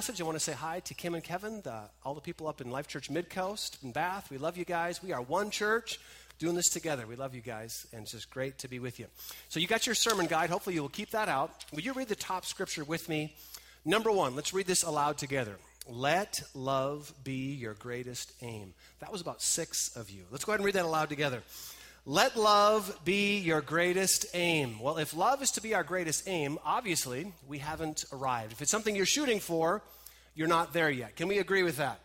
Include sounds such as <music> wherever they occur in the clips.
message, I want to say hi to Kim and Kevin, the, all the people up in Life Church Midcoast in Bath. We love you guys. We are one church doing this together. We love you guys, and it's just great to be with you. So, you got your sermon guide. Hopefully, you will keep that out. Will you read the top scripture with me? Number one, let's read this aloud together. Let love be your greatest aim. That was about six of you. Let's go ahead and read that aloud together. Let love be your greatest aim. Well, if love is to be our greatest aim, obviously we haven't arrived. If it's something you're shooting for, you're not there yet. Can we agree with that?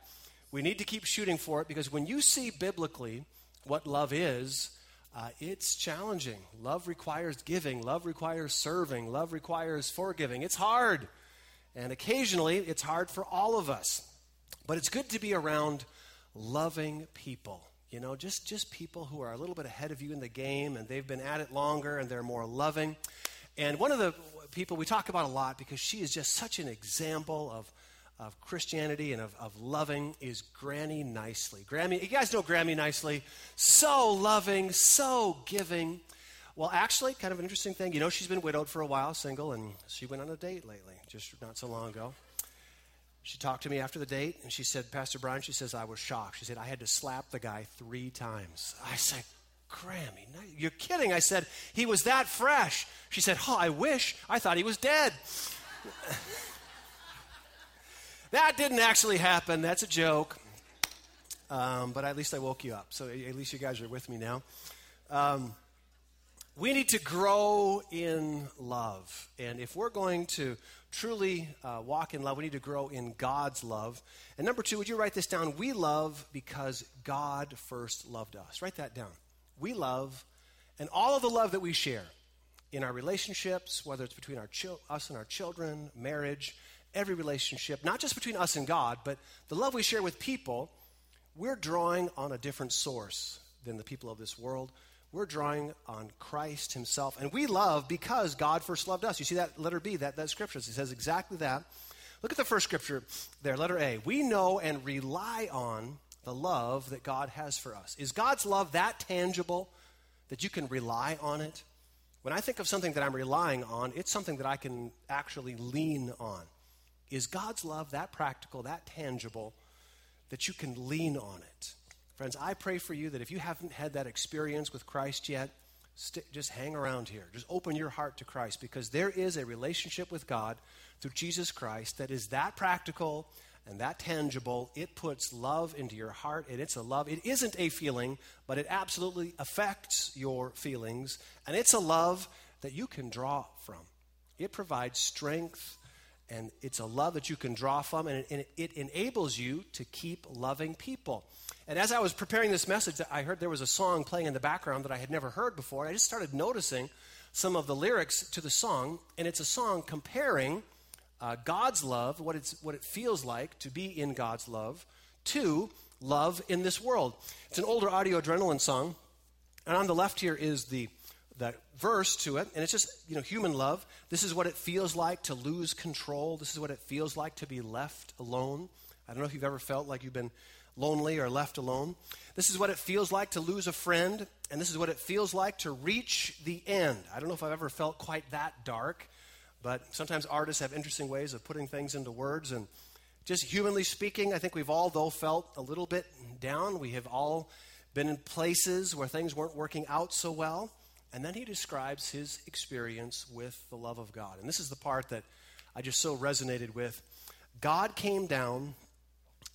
We need to keep shooting for it because when you see biblically what love is, uh, it's challenging. Love requires giving, love requires serving, love requires forgiving. It's hard. And occasionally, it's hard for all of us. But it's good to be around loving people you know, just, just people who are a little bit ahead of you in the game and they've been at it longer and they're more loving. And one of the people we talk about a lot because she is just such an example of, of Christianity and of, of loving is Granny Nicely. Grammy, you guys know Grammy Nicely. So loving, so giving. Well, actually, kind of an interesting thing. You know, she's been widowed for a while, single, and she went on a date lately, just not so long ago. She talked to me after the date and she said, Pastor Brian, she says, I was shocked. She said, I had to slap the guy three times. I said, Grammy, you're kidding. I said, he was that fresh. She said, Oh, I wish. I thought he was dead. <laughs> that didn't actually happen. That's a joke. Um, but at least I woke you up. So at least you guys are with me now. Um, we need to grow in love. And if we're going to truly uh, walk in love, we need to grow in God's love. And number two, would you write this down? We love because God first loved us. Write that down. We love, and all of the love that we share in our relationships, whether it's between our chil- us and our children, marriage, every relationship, not just between us and God, but the love we share with people, we're drawing on a different source than the people of this world we're drawing on Christ Himself. And we love because God first loved us. You see that letter B, that, that scripture, it says exactly that. Look at the first scripture there, letter A. We know and rely on the love that God has for us. Is God's love that tangible that you can rely on it? When I think of something that I'm relying on, it's something that I can actually lean on. Is God's love that practical, that tangible, that you can lean on it? Friends, I pray for you that if you haven't had that experience with Christ yet, st- just hang around here. Just open your heart to Christ because there is a relationship with God through Jesus Christ that is that practical and that tangible. It puts love into your heart, and it's a love. It isn't a feeling, but it absolutely affects your feelings, and it's a love that you can draw from. It provides strength and it's a love that you can draw from, and it, it, enables you to keep loving people. And as I was preparing this message, I heard there was a song playing in the background that I had never heard before. I just started noticing some of the lyrics to the song, and it's a song comparing uh, God's love, what, it's, what it feels like to be in God's love, to love in this world. It's an older Audio Adrenaline song, and on the left here is the that verse to it, and it's just, you know, human love. This is what it feels like to lose control. This is what it feels like to be left alone. I don't know if you've ever felt like you've been lonely or left alone. This is what it feels like to lose a friend, and this is what it feels like to reach the end. I don't know if I've ever felt quite that dark, but sometimes artists have interesting ways of putting things into words. And just humanly speaking, I think we've all, though, felt a little bit down. We have all been in places where things weren't working out so well. And then he describes his experience with the love of God. And this is the part that I just so resonated with. God came down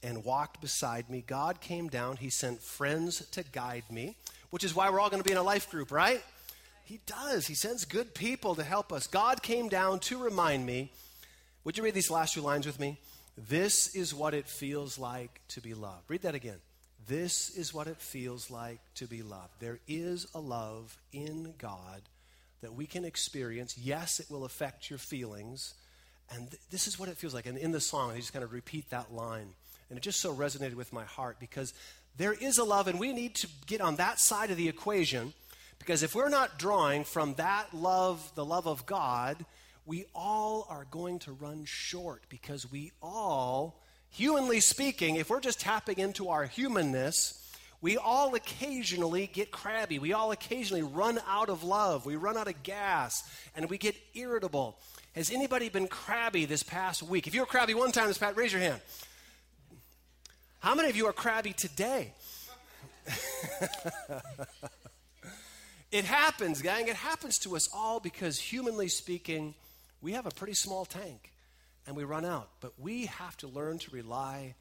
and walked beside me. God came down. He sent friends to guide me, which is why we're all going to be in a life group, right? He does. He sends good people to help us. God came down to remind me. Would you read these last two lines with me? This is what it feels like to be loved. Read that again. This is what it feels like to be loved. There is a love in God that we can experience. Yes, it will affect your feelings. And th- this is what it feels like. And in the song, I just kind of repeat that line. And it just so resonated with my heart because There is a love, and we need to get on that side of the equation because if we're not drawing from that love, the love of God, we all are going to run short because we all, humanly speaking, if we're just tapping into our humanness, we all occasionally get crabby. We all occasionally run out of love. We run out of gas and we get irritable. Has anybody been crabby this past week? If you were crabby one time this past, raise your hand. How many of you are crabby today? <laughs> it happens, gang. It happens to us all because, humanly speaking, we have a pretty small tank and we run out. But we have to learn to rely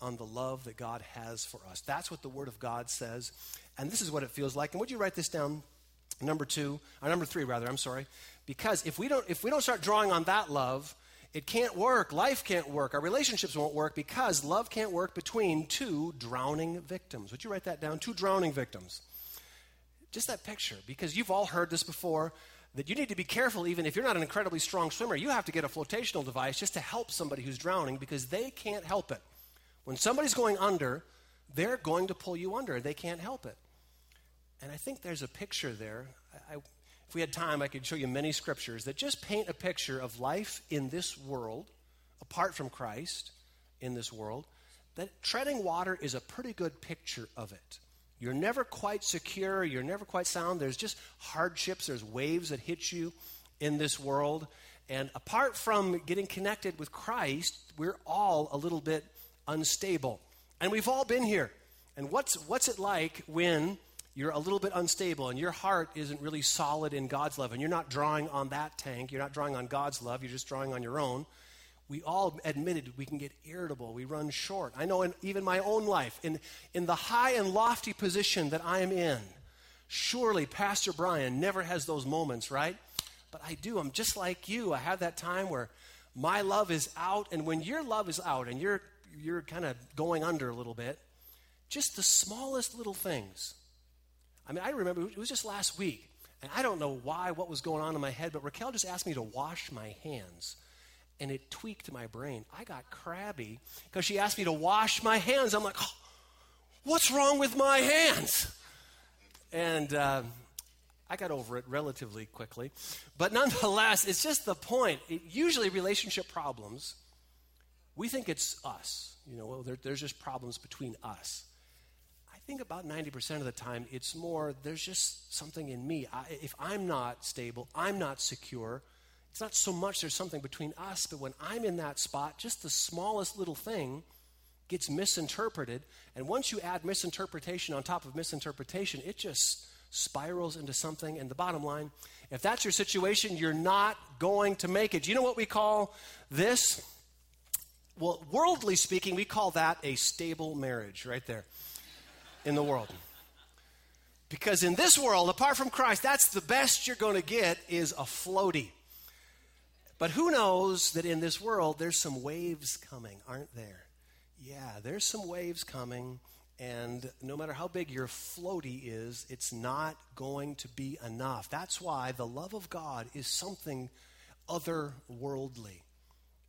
on the love that God has for us. That's what the Word of God says. And this is what it feels like. And would you write this down? Number two, or number three, rather, I'm sorry. Because if we don't, if we don't start drawing on that love, it can't work. Life can't work. Our relationships won't work because love can't work between two drowning victims. Would you write that down? Two drowning victims. Just that picture, because you've all heard this before that you need to be careful even if you're not an incredibly strong swimmer. You have to get a flotational device just to help somebody who's drowning because they can't help it. When somebody's going under, they're going to pull you under. They can't help it. And I think there's a picture there. I, if we had time, I could show you many scriptures that just paint a picture of life in this world, apart from Christ, in this world. That treading water is a pretty good picture of it. You're never quite secure, you're never quite sound. There's just hardships, there's waves that hit you in this world. And apart from getting connected with Christ, we're all a little bit unstable. And we've all been here. And what's, what's it like when you're a little bit unstable and your heart isn't really solid in God's love and you're not drawing on that tank, you're not drawing on God's love, you're just drawing on your own? We all admitted we can get irritable. We run short. I know in even my own life, in, in the high and lofty position that I am in, surely Pastor Brian never has those moments, right? But I do. I'm just like you. I have that time where my love is out, and when your love is out and you're you're kind of going under a little bit, just the smallest little things. I mean, I remember it was just last week, and I don't know why, what was going on in my head, but Raquel just asked me to wash my hands, and it tweaked my brain. I got crabby because she asked me to wash my hands. I'm like, oh, what's wrong with my hands? And uh, I got over it relatively quickly. But nonetheless, it's just the point. It, usually, relationship problems we think it's us. You know, well, there, there's just problems between us. I think about 90% of the time, it's more there's just something in me. I, if I'm not stable, I'm not secure. It's not so much there's something between us, but when I'm in that spot, just the smallest little thing gets misinterpreted. And once you add misinterpretation on top of misinterpretation, it just spirals into something. And the bottom line, if that's your situation, you're not going to make it. Do you know what we call this? Well, worldly speaking, we call that a stable marriage right there in the world. Because in this world, apart from Christ, that's the best you're going to get is a floaty. But who knows that in this world there's some waves coming, aren't there? Yeah, there's some waves coming, and no matter how big your floaty is, it's not going to be enough. That's why the love of God is something otherworldly.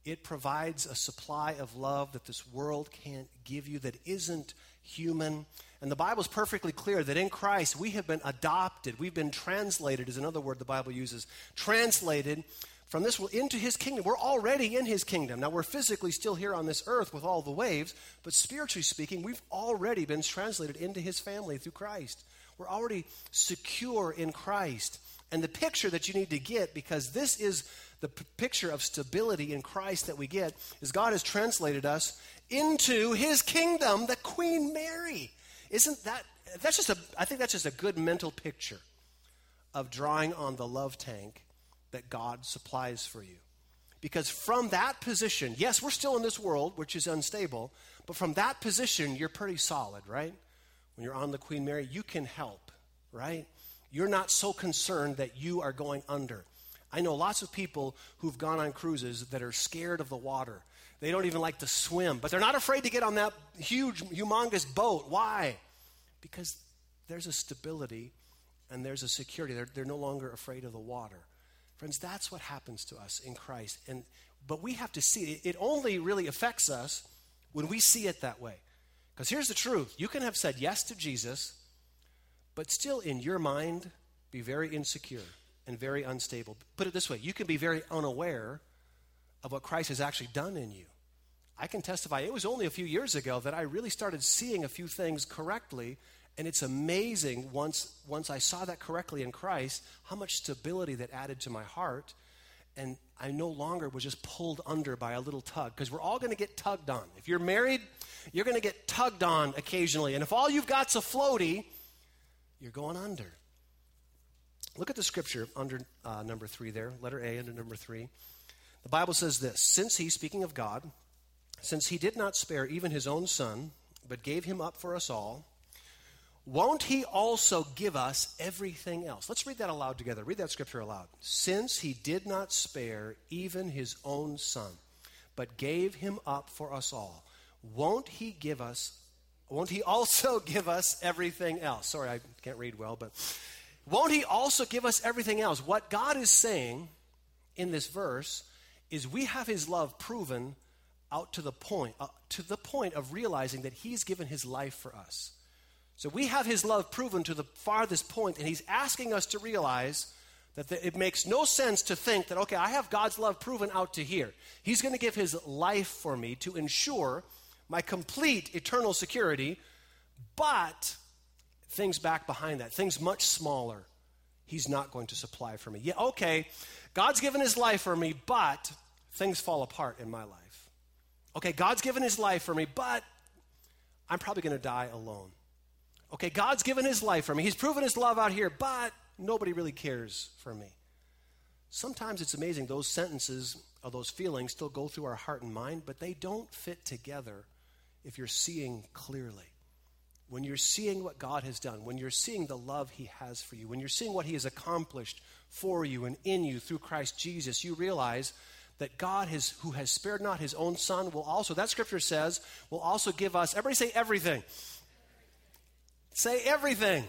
It provides a supply of love that this world can't give you, that isn't human. And the Bible is perfectly clear that in Christ we have been adopted. We've been translated, is another word the Bible uses. Translated from this world into his kingdom. We're already in his kingdom. Now, we're physically still here on this earth with all the waves, but spiritually speaking, we've already been translated into his family through Christ. We're already secure in Christ. And the picture that you need to get, because this is the p- picture of stability in Christ that we get is God has translated us into his kingdom, the Queen Mary. Isn't that that's just a I think that's just a good mental picture of drawing on the love tank that God supplies for you. Because from that position, yes, we're still in this world, which is unstable, but from that position, you're pretty solid, right? When you're on the Queen Mary, you can help, right? You're not so concerned that you are going under. I know lots of people who've gone on cruises that are scared of the water. They don't even like to swim, but they're not afraid to get on that huge, humongous boat. Why? Because there's a stability and there's a security. They're, they're no longer afraid of the water. Friends, that's what happens to us in Christ. And, but we have to see it. It only really affects us when we see it that way. Because here's the truth you can have said yes to Jesus, but still in your mind be very insecure and very unstable. Put it this way you can be very unaware of what Christ has actually done in you. I can testify, it was only a few years ago that I really started seeing a few things correctly. And it's amazing once, once I saw that correctly in Christ, how much stability that added to my heart. And I no longer was just pulled under by a little tug, because we're all going to get tugged on. If you're married, you're going to get tugged on occasionally. And if all you've got's a floaty, you're going under. Look at the scripture under uh, number three there, letter A under number three. The Bible says this Since he, speaking of God, since he did not spare even his own son, but gave him up for us all, won't he also give us everything else? Let's read that aloud together. Read that scripture aloud. Since he did not spare even his own son, but gave him up for us all, won't he give us, won't he also <laughs> give us everything else? Sorry, I can't read well, but won't he also give us everything else? What God is saying in this verse is we have his love proven out to the point, uh, to the point of realizing that He's given His life for us. So we have His love proven to the farthest point, and He's asking us to realize that the, it makes no sense to think that, okay, I have God's love proven out to here. He's going to give His life for me to ensure my complete eternal security, but things back behind that, things much smaller, He's not going to supply for me. Yeah, okay, God's given His life for me, but things fall apart in my life. Okay, God's given his life for me, but I'm probably going to die alone. Okay, God's given his life for me. He's proven his love out here, but nobody really cares for me. Sometimes it's amazing, those sentences or those feelings still go through our heart and mind, but they don't fit together if you're seeing clearly. When you're seeing what God has done, when you're seeing the love He has for you, when you're seeing what He has accomplished for you and in you through Christ Jesus, you realize that God has, who has spared not his own son will also, that scripture says, will also give us, everybody say everything. Say everything.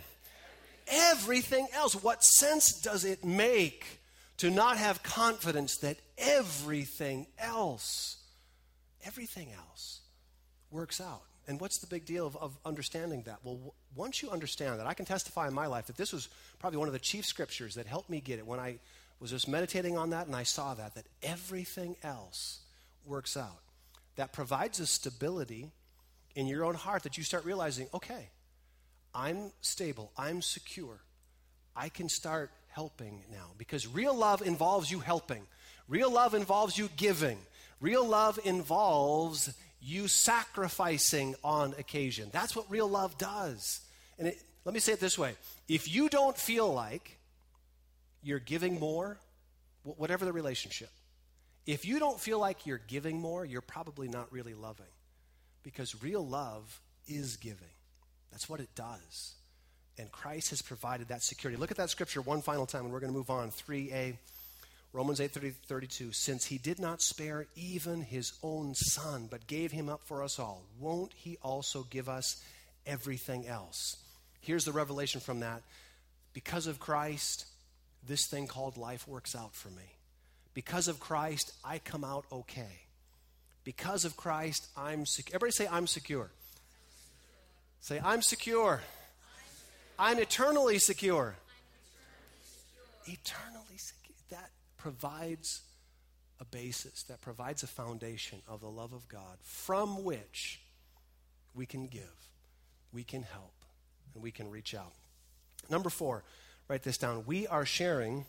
Everything else. What sense does it make to not have confidence that everything else, everything else works out? And what's the big deal of, of understanding that? Well, w- once you understand that, I can testify in my life that this was probably one of the chief scriptures that helped me get it when I was just meditating on that and I saw that, that everything else works out. That provides a stability in your own heart that you start realizing, okay, I'm stable, I'm secure. I can start helping now because real love involves you helping. Real love involves you giving. Real love involves you sacrificing on occasion. That's what real love does. And it, let me say it this way if you don't feel like you're giving more, whatever the relationship, if you don't feel like you're giving more, you're probably not really loving. Because real love is giving. That's what it does. And Christ has provided that security. Look at that scripture one final time, and we're going to move on. 3a, Romans 8 30, 32. Since he did not spare even his own son, but gave him up for us all, won't he also give us everything else? Here's the revelation from that. Because of Christ, this thing called life works out for me. Because of Christ, I come out okay. Because of Christ, I'm secure. Everybody say, I'm secure. Say, I'm secure. I'm eternally secure. Eternally secure. That provides a basis, that provides a foundation of the love of God from which we can give, we can help, and we can reach out. Number four, write this down. We are sharing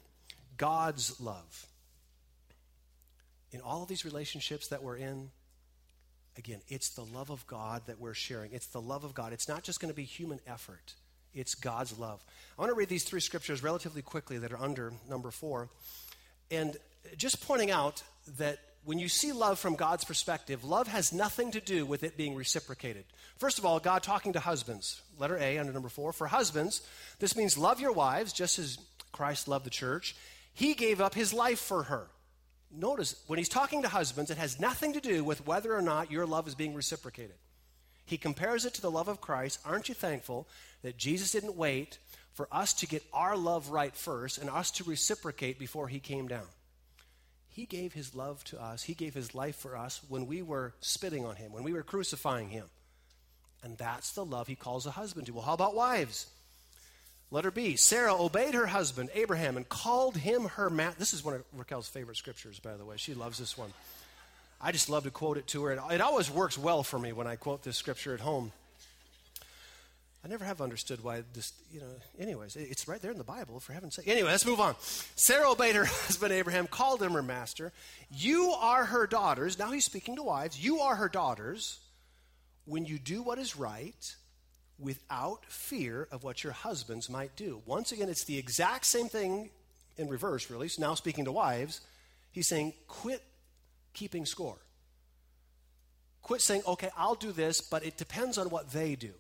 God's love. In all of these relationships that we're in, again, it's the love of God that we're sharing. It's the love of God. It's not just going to be human effort, it's God's love. I want to read these three scriptures relatively quickly that are under number four. And just pointing out that when you see love from God's perspective, love has nothing to do with it being reciprocated. First of all, God talking to husbands. Letter A under number four. For husbands, this means love your wives just as Christ loved the church. He gave up his life for her. Notice, when he's talking to husbands, it has nothing to do with whether or not your love is being reciprocated. He compares it to the love of Christ. Aren't you thankful that Jesus didn't wait for us to get our love right first and us to reciprocate before he came down? He gave his love to us. He gave his life for us when we were spitting on him, when we were crucifying him. And that's the love he calls a husband to. Well, how about wives? Letter B Sarah obeyed her husband, Abraham, and called him her man. This is one of Raquel's favorite scriptures, by the way. She loves this one. I just love to quote it to her. It always works well for me when I quote this scripture at home. I never have understood why this, you know, anyways, it's right there in the Bible, for heaven's sake. Anyway, let's move on. Sarah obeyed her <laughs> husband Abraham, called him her master. You are her daughters. Now he's speaking to wives. You are her daughters when you do what is right without fear of what your husbands might do. Once again, it's the exact same thing in reverse, really. So now speaking to wives, he's saying, quit keeping score. Quit saying, okay, I'll do this, but it depends on what they do.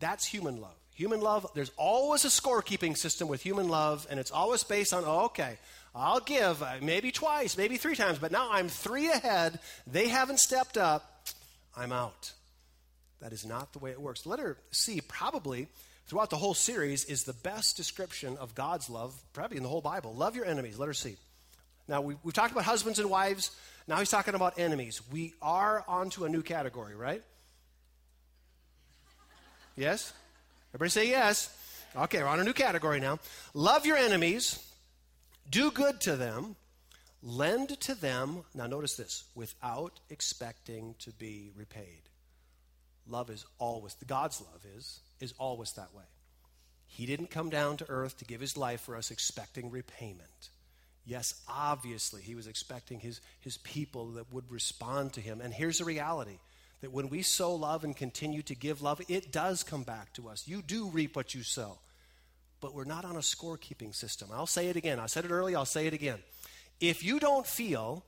That's human love. Human love, there's always a scorekeeping system with human love, and it's always based on, oh, okay, I'll give uh, maybe twice, maybe three times, but now I'm three ahead. They haven't stepped up. I'm out. That is not the way it works. Letter C, probably throughout the whole series, is the best description of God's love, probably in the whole Bible. Love your enemies, letter C. Now, we, have talked about husbands and wives. Now he's talking about enemies. We are onto a new category, right? Yes? Everybody say yes. Okay, we're on a new category now. Love your enemies, do good to them, lend to them, now notice this, without expecting to be repaid. Love is always, God's love is, is always that way. He didn't come down to earth to give his life for us expecting repayment. Yes, obviously, he was expecting his, his people that would respond to him. And here's the reality that when we sow love and continue to give love, it does come back to us. You do reap what you sow. But we're not on a scorekeeping system. I'll say it again. I said it earlier, I'll say it again. If you don't feel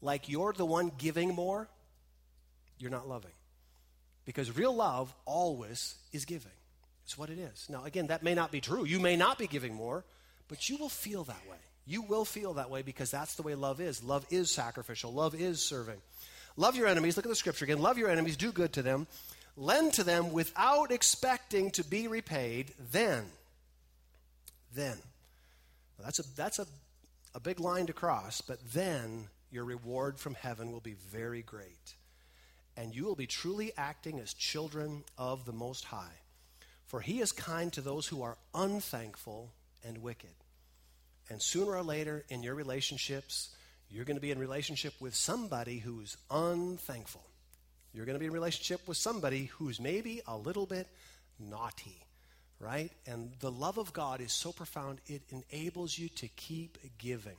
like you're the one giving more, you're not loving. Because real love always is giving. It's what it is. Now, again, that may not be true. You may not be giving more, but you will feel that way. You will feel that way because that's the way love is. Love is sacrificial, love is serving. Love your enemies. Look at the scripture again. Love your enemies, do good to them, lend to them without expecting to be repaid. Then, then, that's a, that's a, a big line to cross, but then your reward from heaven will be very great. And you will be truly acting as children of the Most High. For he is kind to those who are unthankful and wicked. And sooner or later in your relationships, you're going to be in relationship with somebody who's unthankful. You're going to be in relationship with somebody who's maybe a little bit naughty, right? And the love of God is so profound, it enables you to keep giving.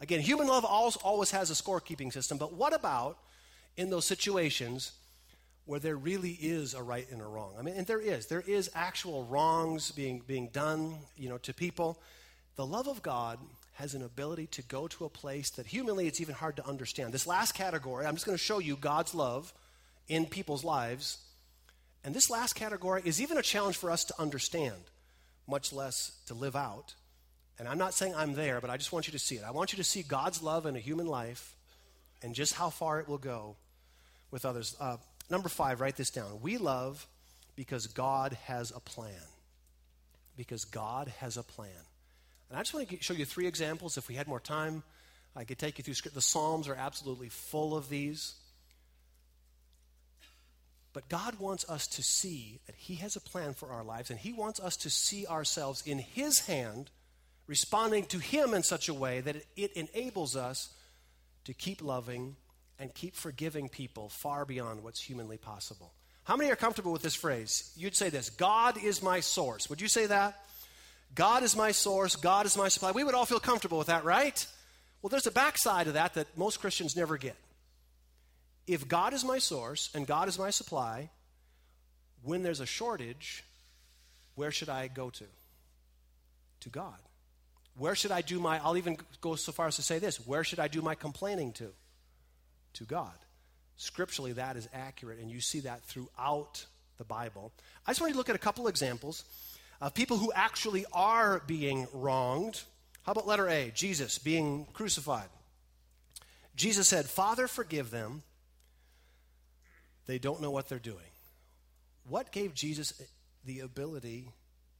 Again, human love always, has a scorekeeping system, but what about in those situations where there really is a right and a wrong? I mean, and there is. There is actual wrongs being, being done, you know, to people. The love of God has an ability to go to a place that humanly it's even hard to understand. This last category, I'm just going to show you God's love in people's lives. And this last category is even a challenge for us to understand, much less to live out. And I'm not saying I'm there, but I just want you to see it. I want you to see God's love in a human life and just how far it will go with others. Uh, number five, write this down. We love because God has a plan. Because God has a plan. And I just want to show you three examples. If we had more time, I could take you through. The Psalms are absolutely full of these. But God wants us to see that He has a plan for our lives, and He wants us to see ourselves in His hand, responding to Him in such a way that it, enables us to keep loving and keep forgiving people far beyond what's humanly possible. How many are comfortable with this phrase? You'd say this God is my source. Would you say that? God is my source, God is my supply. We would all feel comfortable with that, right? Well, there's a backside of that that most Christians never get. If God is my source and God is my supply, when there's a shortage, where should I go to? To God. Where should I do my, I'll even go so far as to say this, where should I do my complaining to? To God. Scripturally, that is accurate, and you see that throughout the Bible. I just want you to look at a couple examples of people who actually are being wronged. How about letter A? Jesus being crucified. Jesus said, Father, forgive them. They don't know what they're doing. What gave Jesus the ability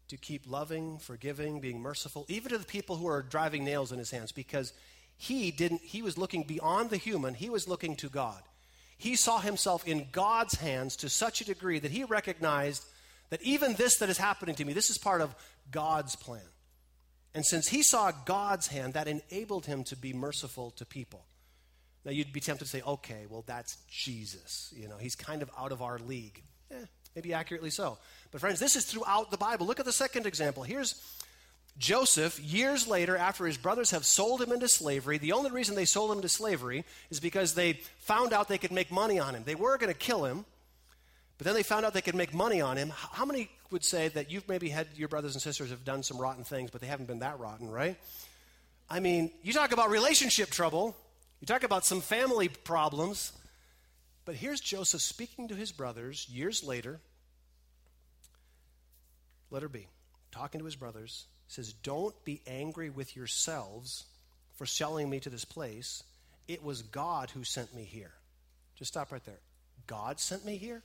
to keep loving, forgiving, being merciful, even to the people who are driving nails in his hands? Because he didn't, he was looking beyond the human, he was looking to God. He saw himself in God's hands to such a degree that he recognized that even this that is happening to me, this is part of God's plan. And since he saw God's hand, that enabled him to be merciful to people. Now, you'd be tempted to say, okay, well, that's Jesus. You know, he's kind of out of our league. Eh, maybe accurately so. But, friends, this is throughout the Bible. Look at the second example. Here's Joseph, years later, after his brothers have sold him into slavery. The only reason they sold him into slavery is because they found out they could make money on him. They were going to kill him, but then they found out they could make money on him. How many would say that you've maybe had your brothers and sisters have done some rotten things, but they haven't been that rotten, right? I mean, you talk about relationship trouble. You talk about some family problems. But here's Joseph speaking to his brothers years later. Letter B, talking to his brothers, says, Don't be angry with yourselves for selling me to this place. It was God who sent me here. Just stop right there. God sent me here?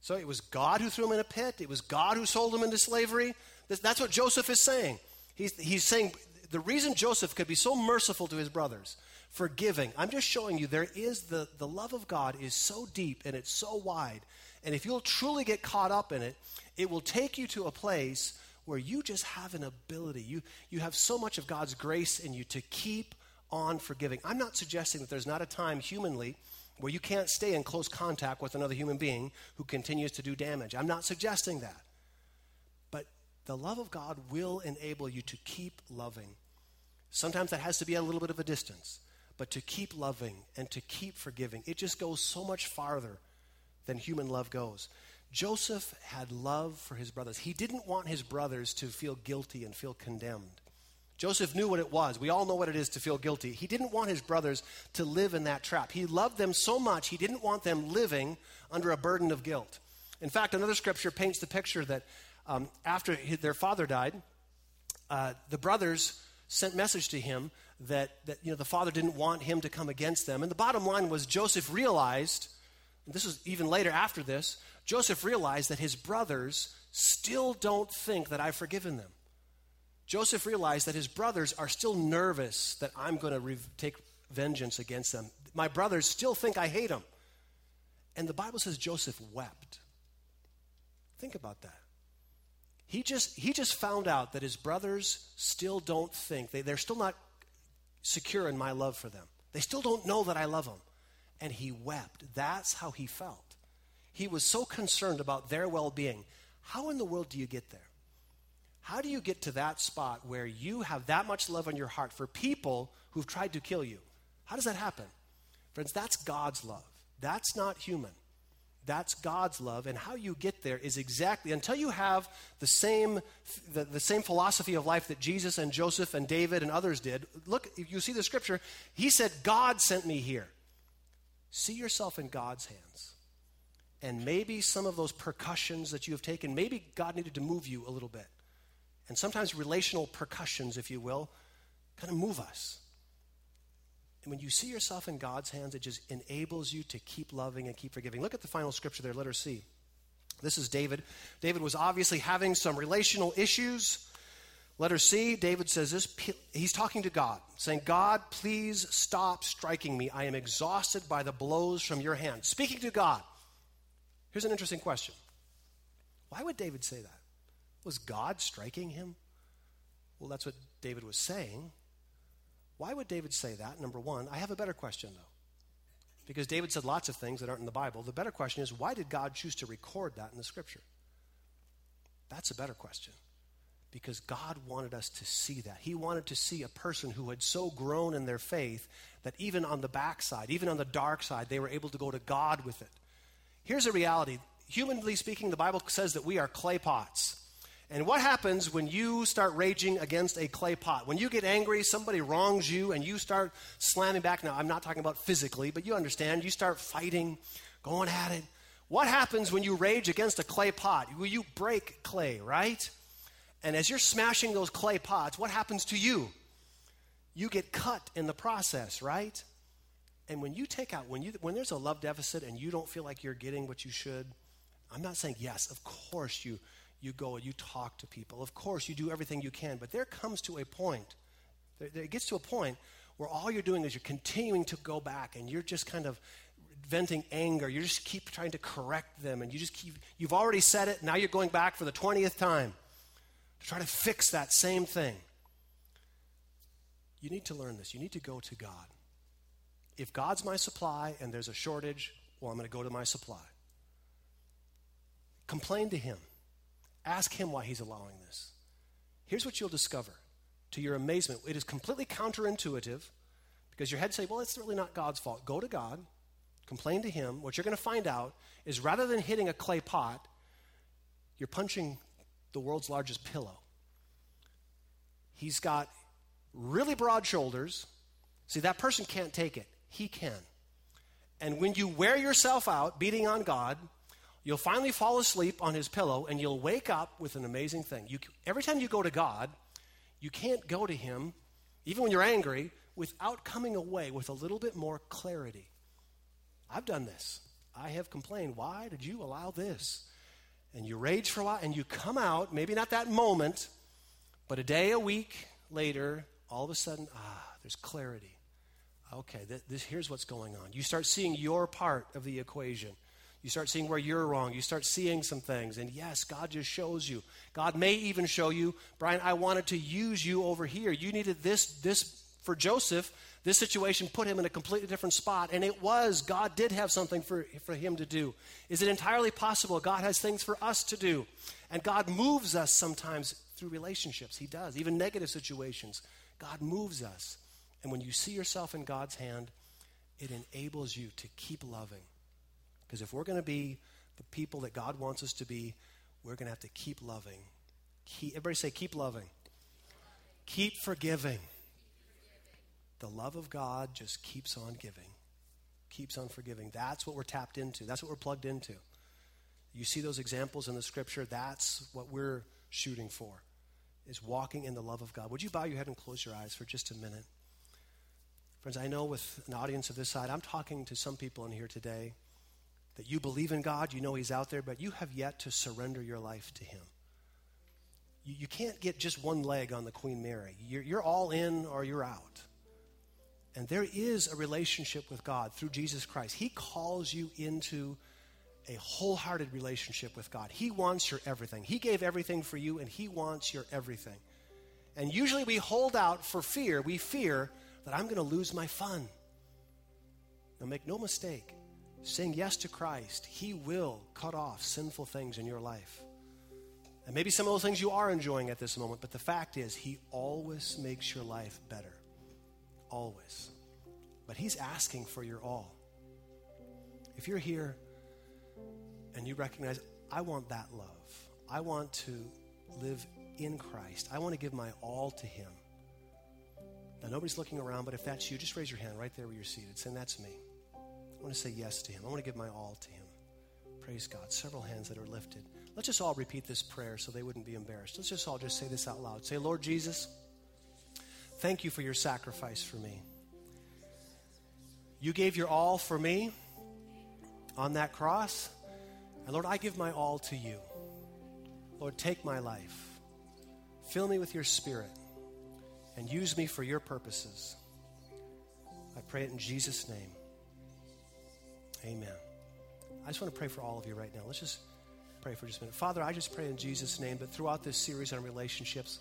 So it was God who threw him in a pit. It was God who sold him into slavery. That's what Joseph is saying. He's, he's saying the reason Joseph could be so merciful to his brothers forgiving. I'm just showing you there is the, the love of God is so deep and it's so wide. And if you'll truly get caught up in it, it will take you to a place where you just have an ability. You, you have so much of God's grace in you to keep on forgiving. I'm not suggesting that there's not a time humanly where you can't stay in close contact with another human being who continues to do damage. I'm not suggesting that. But the love of God will enable you to keep loving. Sometimes that has to be a little bit of a distance but to keep loving and to keep forgiving. It just goes so much farther than human love goes. Joseph had love for his brothers. He didn't want his brothers to feel guilty and feel condemned. Joseph knew what it was. We all know what it is to feel guilty. He didn't want his brothers to live in that trap. He loved them so much, he didn't want them living under a burden of guilt. In fact, another scripture paints the picture that um, after their father died, uh, the brothers sent message to him that, that you know, the father didn't want him to come against them. And the bottom line was Joseph realized, this was even later after this, Joseph realized that his brothers still don't think that I've forgiven them. Joseph realized that his brothers are still nervous that I'm going to re- take vengeance against them. My brothers still think I hate them. And the Bible says Joseph wept. Think about that. He just, he just found out that his brothers still don't think, they, they're still not secure in my love for them. They still don't know that I love them. And he wept. That's how he felt. He was so concerned about their well being. How in the world do you get there? How do you get to that spot where you have that much love in your heart for people who've tried to kill you? How does that happen? Friends, that's God's love. That's not human. That's God's love, and how you get there is exactly until you have the same, the, the same philosophy of life that Jesus and Joseph and David and others did. Look, you see the scripture. He said, God sent me here. See yourself in God's hands. And maybe some of those percussions that you have taken, maybe God needed to move you a little bit. And sometimes relational percussions, if you will, kind of move us. And when you see yourself in God's hands, it just enables you to keep loving and keep forgiving. Look at the final scripture there, letter C. This is David. David was obviously having some relational issues. Letter C, David says this. He's talking to God, saying, God, please stop striking me. I am exhausted by the blows from your hand. Speaking to God. Here's an interesting question Why would David say that? Was God striking him? Well, that's what David was saying. Why would David say that? Number one, I have a better question, though. Because David said lots of things that aren't in the Bible. The better question is why did God choose to record that in the scripture? That's a better question. Because God wanted us to see that. He wanted to see a person who had so grown in their faith that even on the backside, even on the dark side, they were able to go to God with it. Here's a reality. Humanly speaking, the Bible says that we are clay pots. And what happens when you start raging against a clay pot? When you get angry, somebody wrongs you, and you start slamming back. Now, I'm not talking about physically, but you understand. You start fighting, going at it. What happens when you rage against a clay pot? Well, you break clay, right? And as you're smashing those clay pots, what happens to you? You get cut in the process, right? And when you take out, when, you, when there's a love deficit and you don't feel like you're getting what you should, I'm not saying yes, of course you you go and you talk to people. Of course, you do everything you can, but there comes to a point, there, it gets to a point where all you're doing is you're continuing to go back and you're just kind of venting anger. You just keep trying to correct them, and you just keep, you've already said it, now you're going back for the 20th time to try to fix that same thing. You need to learn this. You need to go to God. If God's my supply and there's a shortage, well, I'm going to go to my supply. Complain to Him. Ask Him why He's allowing this. Here's what you'll discover. To your amazement, it is completely counterintuitive because your head say, well, it's really not God's fault. Go to God, complain to Him. What you're going to find out is rather than hitting a clay pot, you're punching the world's largest pillow. He's got really broad shoulders. See, that person can't take it. He can. And when you wear yourself out beating on God, you'll finally fall asleep on his pillow and you'll wake up with an amazing thing. You, every time you go to God, you can't go to him, even when you're angry, without coming away with a little bit more clarity. I've done this. I have complained. Why did you allow this? And you rage for a while and you come out, maybe not that moment, but a day, a week later, all of a sudden, ah, there's clarity. Okay, th- this, here's what's going on. You start seeing your part of the equation. You start seeing where you're wrong. You start seeing some things. And yes, God just shows you. God may even show you, Brian, I wanted to use you over here. You needed this, this for Joseph. This situation put him in a completely different spot. And it was, God did have something for, for him to do. Is it entirely possible God has things for us to do? And God moves us sometimes through relationships. He does, even negative situations. God moves us. And when you see yourself in God's hand, it enables you to keep loving. Because if we're going to be the people that God wants us to be, we're going to have to keep loving. Keep, everybody say, keep loving. Keep forgiving. The love of God just keeps on giving, keeps on forgiving. That's what we're tapped into, that's what we're plugged into. You see those examples in the scripture, that's what we're shooting for is walking in the love of God. Would you bow your head and close your eyes for just a minute? Friends, I know with an audience of this side, I'm talking to some people in here today that you believe in God, you know He's out there, but you have yet to surrender your life to Him. You, you can't get just one leg on the Queen Mary. You're, you're all in or you're out. And there is a relationship with God through Jesus Christ. He calls you into a wholehearted relationship with God. He wants your everything. He gave everything for you, and He wants your everything. And usually we hold out for fear. We fear that I'm going to lose my fun. Now, make no mistake, saying yes to Christ, He will cut off sinful things in your life. And maybe some of those things you are enjoying at this moment, but the fact is, He always makes your life better. Always. But He's asking for your all. If you're here and you recognize, I want that love. I want to live in Christ. I want to give my all to Him. Now, nobody's looking around, but if that's you, just raise your hand right there where you're seated, saying, That's me. I want to say yes to Him. I want to give my all to Him. Praise God. Several hands that are lifted. Let's just all repeat this prayer so they wouldn't be embarrassed. Let's just all just say this out loud. Say, Lord Jesus, thank you for your sacrifice for me. You gave your all for me on that cross. And Lord, I give my all to you. Lord, take my life. Fill me with your spirit and use me for your purposes. I pray it in Jesus' name. Amen. I just want to pray for all of you right now. Let's just pray for just a minute. Father, I just pray in Jesus' name but throughout this series on relationships,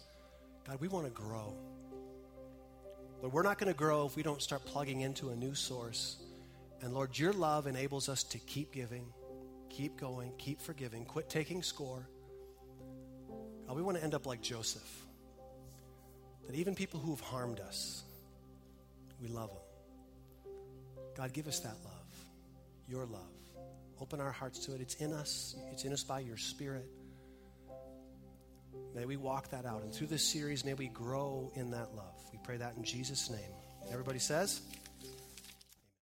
God, we want to grow. But we're not going to grow if we don't start plugging into a new source. And Lord, your love enables us to keep giving Keep going, keep forgiving, quit taking score. God, we want to end up like Joseph. That even people who have harmed us, we love them. God, give us that love, your love. Open our hearts to it. It's in us, it's in us by your Spirit. May we walk that out. And through this series, may we grow in that love. We pray that in Jesus' name. Everybody says,